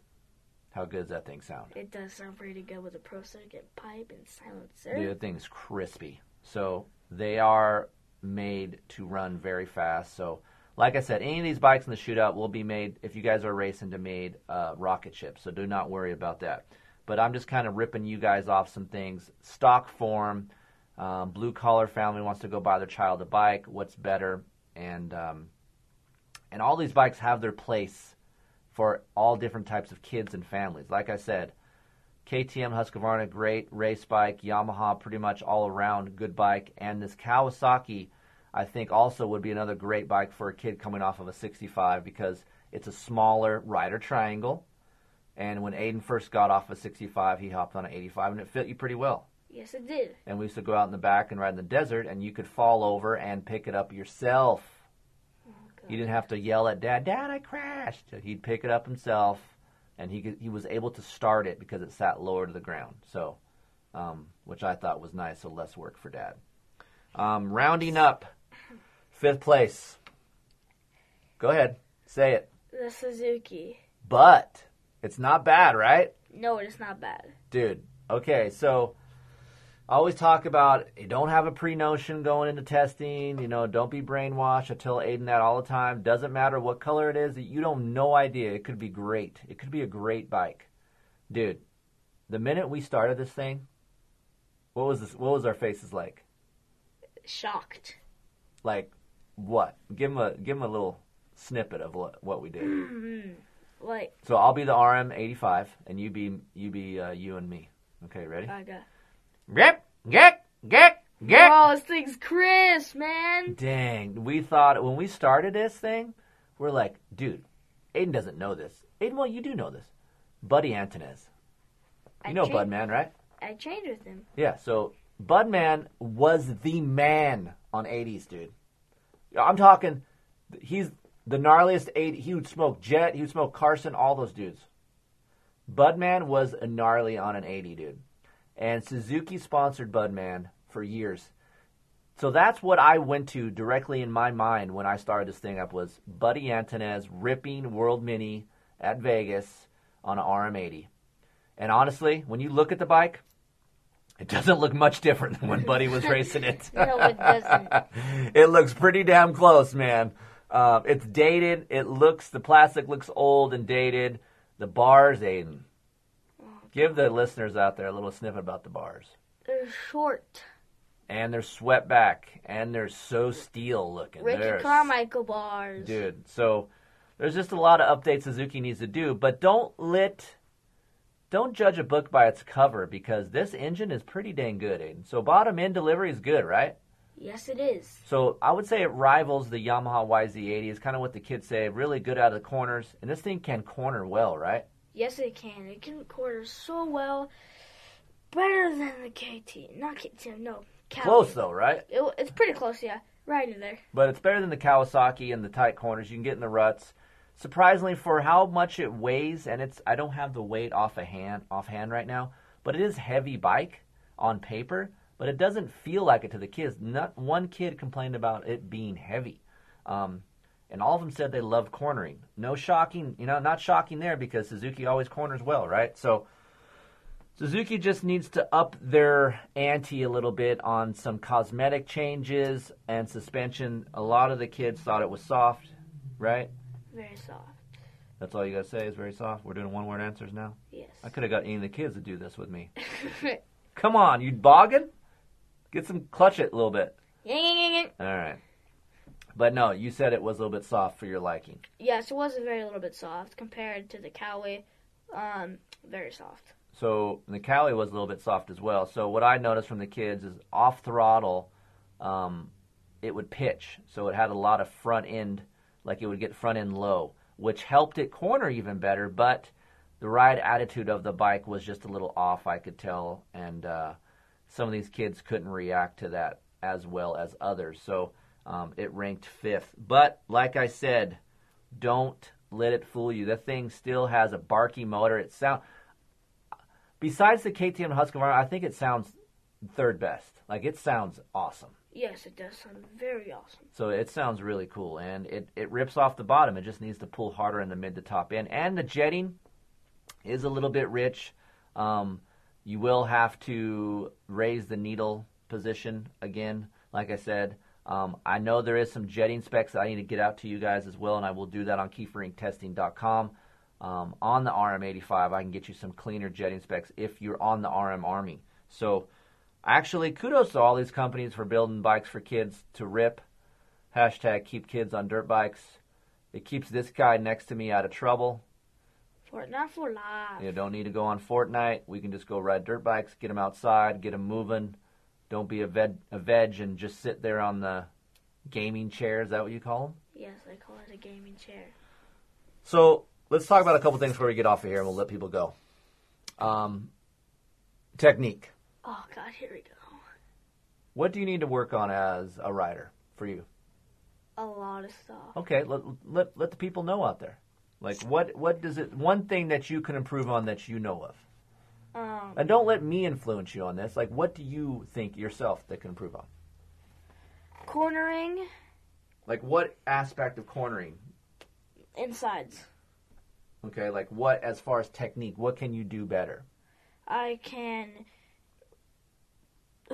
how good does that thing sound? It does sound pretty good with a pro circuit pipe and silencer. Dude, that thing's crispy. So they are made to run very fast. So, like I said, any of these bikes in the shootout will be made if you guys are racing to made uh, rocket ships. So do not worry about that. But I'm just kind of ripping you guys off some things. Stock form, um, blue collar family wants to go buy their child a bike. What's better? And um, and all these bikes have their place for all different types of kids and families. Like I said, KTM Husqvarna, great race bike. Yamaha, pretty much all around good bike. And this Kawasaki, I think, also would be another great bike for a kid coming off of a 65 because it's a smaller rider triangle. And when Aiden first got off a 65, he hopped on an 85, and it fit you pretty well. Yes, it did. And we used to go out in the back and ride in the desert, and you could fall over and pick it up yourself. You didn't have to yell at Dad, Dad, I crashed. He'd pick it up himself, and he could, he was able to start it because it sat lower to the ground. So, um, which I thought was nice, so less work for Dad. Um, rounding up, fifth place. Go ahead, say it. The Suzuki. But it's not bad, right? No, it's not bad. Dude, okay, so I always talk about you don't have a pre notion going into testing, you know, don't be brainwashed. I tell Aiden that all the time. Doesn't matter what color it is, you don't no idea. It could be great. It could be a great bike. Dude, the minute we started this thing, what was this? What was our faces like? Shocked. Like what? Give him a give him a little snippet of what what we did. Mm-hmm. Like So I'll be the RM eighty five, and you be you be uh, you and me. Okay, ready? I got. Get get get get. Oh, this thing's crisp, man. Dang, we thought when we started this thing, we're like, dude, Aiden doesn't know this. Aiden, well, you do know this. Buddy Antunez. You I know changed- Budman, right? I trained with him. Yeah, so Budman was the man on 80s, dude. I'm talking, he's the gnarliest 80. He would smoke Jett, he would smoke Carson, all those dudes. Budman was a gnarly on an 80, dude. And Suzuki sponsored Budman for years. So that's what I went to directly in my mind when I started this thing up was Buddy Antunez ripping World Mini at Vegas on an RM80. And honestly, when you look at the bike, it doesn't look much different than when Buddy was racing it. No, it doesn't. it looks pretty damn close, man. Uh, it's dated. It looks the plastic looks old and dated. The bars, Aiden. Give the listeners out there a little snippet about the bars. They're short. And they're swept back, and they're so steel looking. Ricky They're Carmichael bars. dude. So there's just a lot of updates Suzuki needs to do, but don't let don't judge a book by its cover because this engine is pretty dang good, Aiden. So bottom end delivery is good, right? Yes, it is. So I would say it rivals the Yamaha YZ80. Is kind of what the kids say. Really good out of the corners, and this thing can corner well, right? Yes, it can. It can corner so well. Better than the KT. Not KT, no. Kawi. Close though, right? It, it's pretty close, yeah. Right in there. But it's better than the Kawasaki and the tight corners. You can get in the ruts. Surprisingly, for how much it weighs, and it's I don't have the weight off a hand offhand right now, but it is heavy bike on paper. But it doesn't feel like it to the kids. Not one kid complained about it being heavy, um, and all of them said they love cornering. No shocking, you know, not shocking there because Suzuki always corners well, right? So. Suzuki just needs to up their ante a little bit on some cosmetic changes and suspension. A lot of the kids thought it was soft, right? Very soft. That's all you gotta say is very soft. We're doing one word answers now. Yes. I could have got any of the kids to do this with me. Come on, you boggin? Get some clutch it a little bit. Yang, yang, yang, yang. All right. But no, you said it was a little bit soft for your liking. Yes, it was a very little bit soft compared to the Kawi. Um, very soft. So the Kawi was a little bit soft as well. So what I noticed from the kids is off throttle, um, it would pitch. So it had a lot of front end, like it would get front end low, which helped it corner even better. But the ride attitude of the bike was just a little off, I could tell, and uh, some of these kids couldn't react to that as well as others. So um, it ranked fifth. But like I said, don't let it fool you. The thing still has a barky motor. It sound besides the KTM Husqvarna, I think it sounds third best. Like it sounds awesome. Yes, it does sound very awesome. So it sounds really cool, and it, it rips off the bottom. It just needs to pull harder in the mid to top end, and the jetting is a little bit rich. Um, you will have to raise the needle position again, like I said. Um, I know there is some jetting specs that I need to get out to you guys as well, and I will do that on keeferinctesting.com. Um, on the RM85, I can get you some cleaner jetting specs if you're on the RM Army. So, actually, kudos to all these companies for building bikes for kids to rip. Hashtag keep kids on dirt bikes. It keeps this guy next to me out of trouble. Fortnite for life. You don't need to go on Fortnite. We can just go ride dirt bikes, get them outside, get them moving. Don't be a veg, a veg and just sit there on the gaming chair. Is that what you call them? Yes, I call it a gaming chair. So let's talk about a couple things before we get off of here, and we'll let people go. Um, technique. Oh God, here we go. What do you need to work on as a rider for you? A lot of stuff. Okay, let let let the people know out there. Like what what does it one thing that you can improve on that you know of? Um, And don't let me influence you on this. Like what do you think yourself that can improve on? cornering Like what aspect of cornering? insides. Okay, like what as far as technique, what can you do better? I can.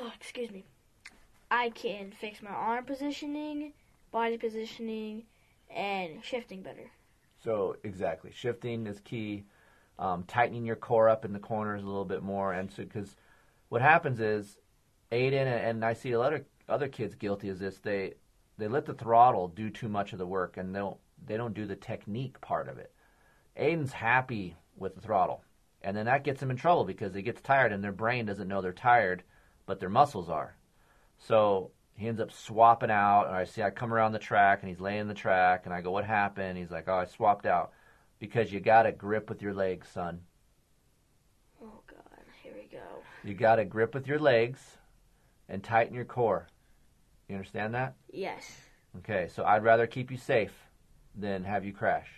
Oh, excuse me. I can fix my arm positioning, body positioning, and shifting better. So exactly, shifting is key. um, tightening your core up in the corners a little bit more, and so because what happens is Aiden and, I see a lot of other kids guilty of this. They they let the throttle do too much of the work, and they don't they don't do the technique part of it. Aiden's happy with the throttle, and then that gets him in trouble because he gets tired, and their brain doesn't know they're tired, but their muscles are. So he ends up swapping out, and I see I come around the track, and he's laying the track, and I go, "What happened?" He's like, "Oh, I swapped out." Because you got to grip with your legs, son. Oh God, here we go. You got to grip with your legs and tighten your core. You understand that? Yes. Okay, so I'd rather keep you safe than have you crash.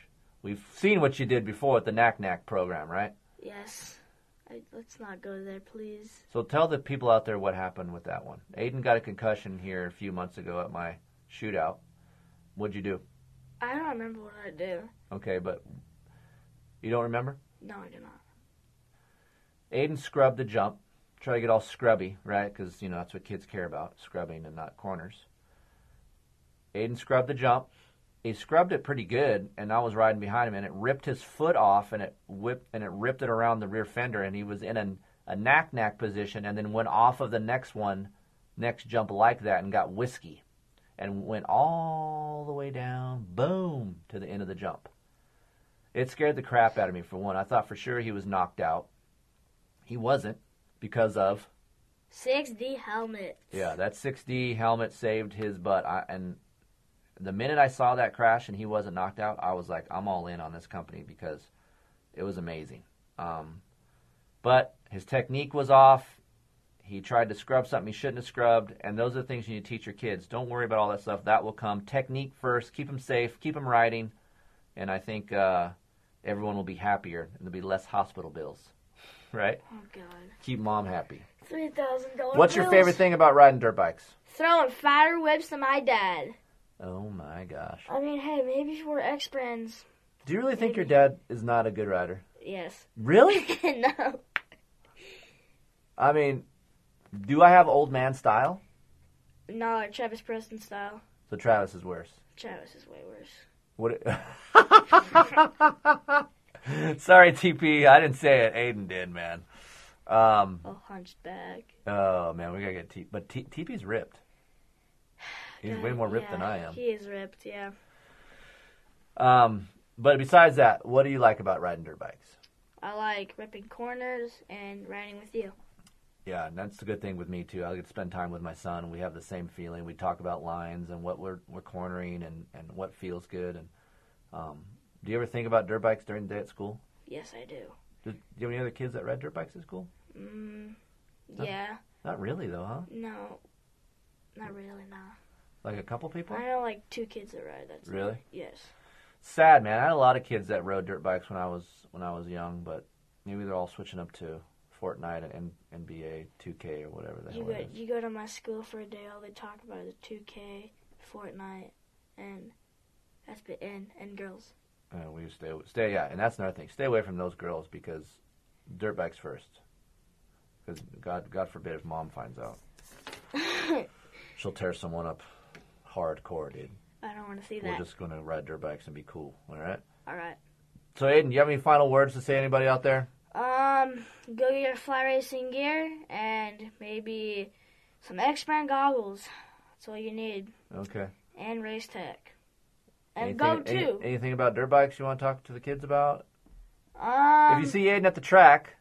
We've seen what you did before with the Nac Nac program, right? Yes. I, let's not go there, please. So tell the people out there what happened with that one. Aiden got a concussion here a few months ago at my shootout. What'd you do? I don't remember what I did. Okay, but you don't remember? No, I do not. Aiden scrubbed the jump. Try to get all scrubby, right? Because, you know, that's what kids care about, scrubbing and not corners. Aiden scrubbed the jump. He scrubbed it pretty good, and I was riding behind him, and it ripped his foot off, and it whipped and it ripped it around the rear fender, and he was in a, a nac nac position, and then went off of the next one, next jump like that, and got whiskey, and went all the way down, boom, to the end of the jump. It scared the crap out of me for one. I thought for sure he was knocked out. He wasn't because of 6D helmet. yeah, that 6D helmet saved his butt. I, and the minute I saw that crash and he wasn't knocked out, I was like, I'm all in on this company because it was amazing. Um, but his technique was off. He tried to scrub something he shouldn't have scrubbed, and those are the things you need to teach your kids. Don't worry about all that stuff. That will come. Technique first. Keep them safe. Keep them riding, and I think uh, everyone will be happier, and there'll be less hospital bills. Right? Oh God. Keep mom happy. Three thousand dollars. What's your favorite thing about riding dirt bikes? Throwing fire whips to my dad. Oh my gosh. I mean, hey, maybe if we're ex friends. Do you really think your dad is not a good rider? Yes. Really? no. I mean, do I have old man style? No, Travis Preston style. So Travis is worse. Travis is way worse. What? It... Sorry, TP. I didn't say it. Aiden did, man. Um, Oh, hunched back. oh man, we gotta get T. But T- TP's ripped. He's way more ripped than I am. He is ripped, yeah. Um, but besides that, what do you like about riding dirt bikes? I like ripping corners and riding with you. Yeah, and that's the good thing with me too. I get to spend time with my son. We have the same feeling. We talk about lines and what we're we're cornering and, and what feels good. And um, do you ever think about dirt bikes during the day at school? Yes, I do. Do, do you have any other kids that ride dirt bikes at school? Mm, yeah. Not really, though, huh? No. Not really, no. Like a couple people. I know like two kids that ride. That's it. Really? Yes. Sad, man. I had a lot of kids that rode dirt bikes when I was when I was young, but maybe they're all switching up to Fortnite and NBA 2K or whatever the You hell go, it is. you go to my school for a day. All they talk about is 2K, Fortnite, and that's been and and girls. Uh, we stay stay yeah, and that's another thing. Stay away from those girls because dirt bikes first. Because God God forbid if mom finds out, she'll tear someone up hardcore, dude. I don't want to see that. We're just gonna ride dirt bikes and be cool, all right? All right. So Aiden, you have any final words to say? to Anybody out there? Um, go get your fly racing gear and maybe some X-Brand goggles. That's all you need. Okay. And race tech. And anything, go any- too. anything about dirt bikes you want to talk to the kids about? Um, if you see Aiden at the track,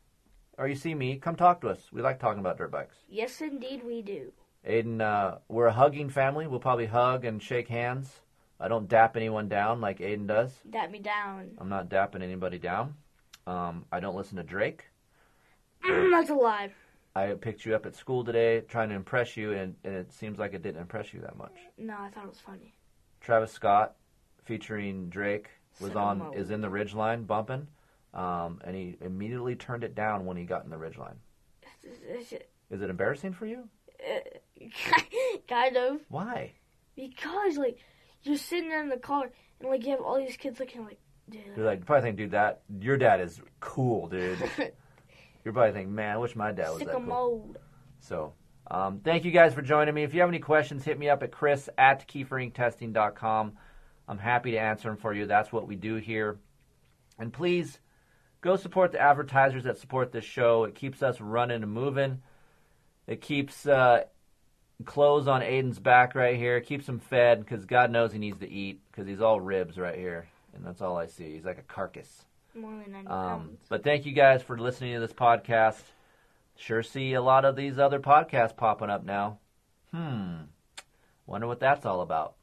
or you see me, come talk to us. We like talking about dirt bikes. yes, indeed, we do. Aiden, uh, we're a hugging family. We'll probably hug and shake hands. I don't dap anyone down like Aiden does. Dap me down. I'm not dapping anybody down. Um, I don't listen to Drake. That's a lie. I picked you up at school today trying to impress you, and, and it seems like it didn't impress you that much. No, I thought it was funny. Travis Scott featuring Drake was on is in the ridgeline bumping, um, and he immediately turned it down when he got in the ridgeline. Is it embarrassing for you? kind of. Why? Because, like, you're sitting there in the car and, like, you have all these kids looking like, dude. You're like, probably think, dude, that your dad is cool, dude. You're probably thinking, man, I wish my dad was Sick that cool. mold. So, um, thank you guys for joining me. If you have any questions, hit me up at kris at keeferinctesting.com. I'm happy to answer them for you. That's what we do here. And please go support the advertisers that support this show. It keeps us running and moving. It keeps uh, clothes on Aiden's back right here. Keeps him fed because God knows he needs to eat because he's all ribs right here, and that's all I see. He's like a carcass. More than 90 Um, but thank you guys for listening to this podcast. Sure see a lot of these other podcasts popping up now. Hmm. Wonder what that's all about.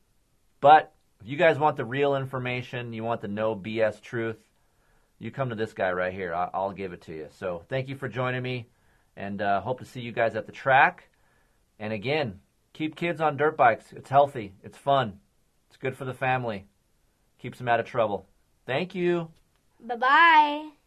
But if you guys want the real information, you want the no BS truth, you come to this guy right here. I'll give it to you. So thank you for joining me, and uh, hope to see you guys at the track. And again, keep kids on dirt bikes. It's healthy. It's fun. It's good for the family. Keeps them out of trouble. Thank you. Bye bye.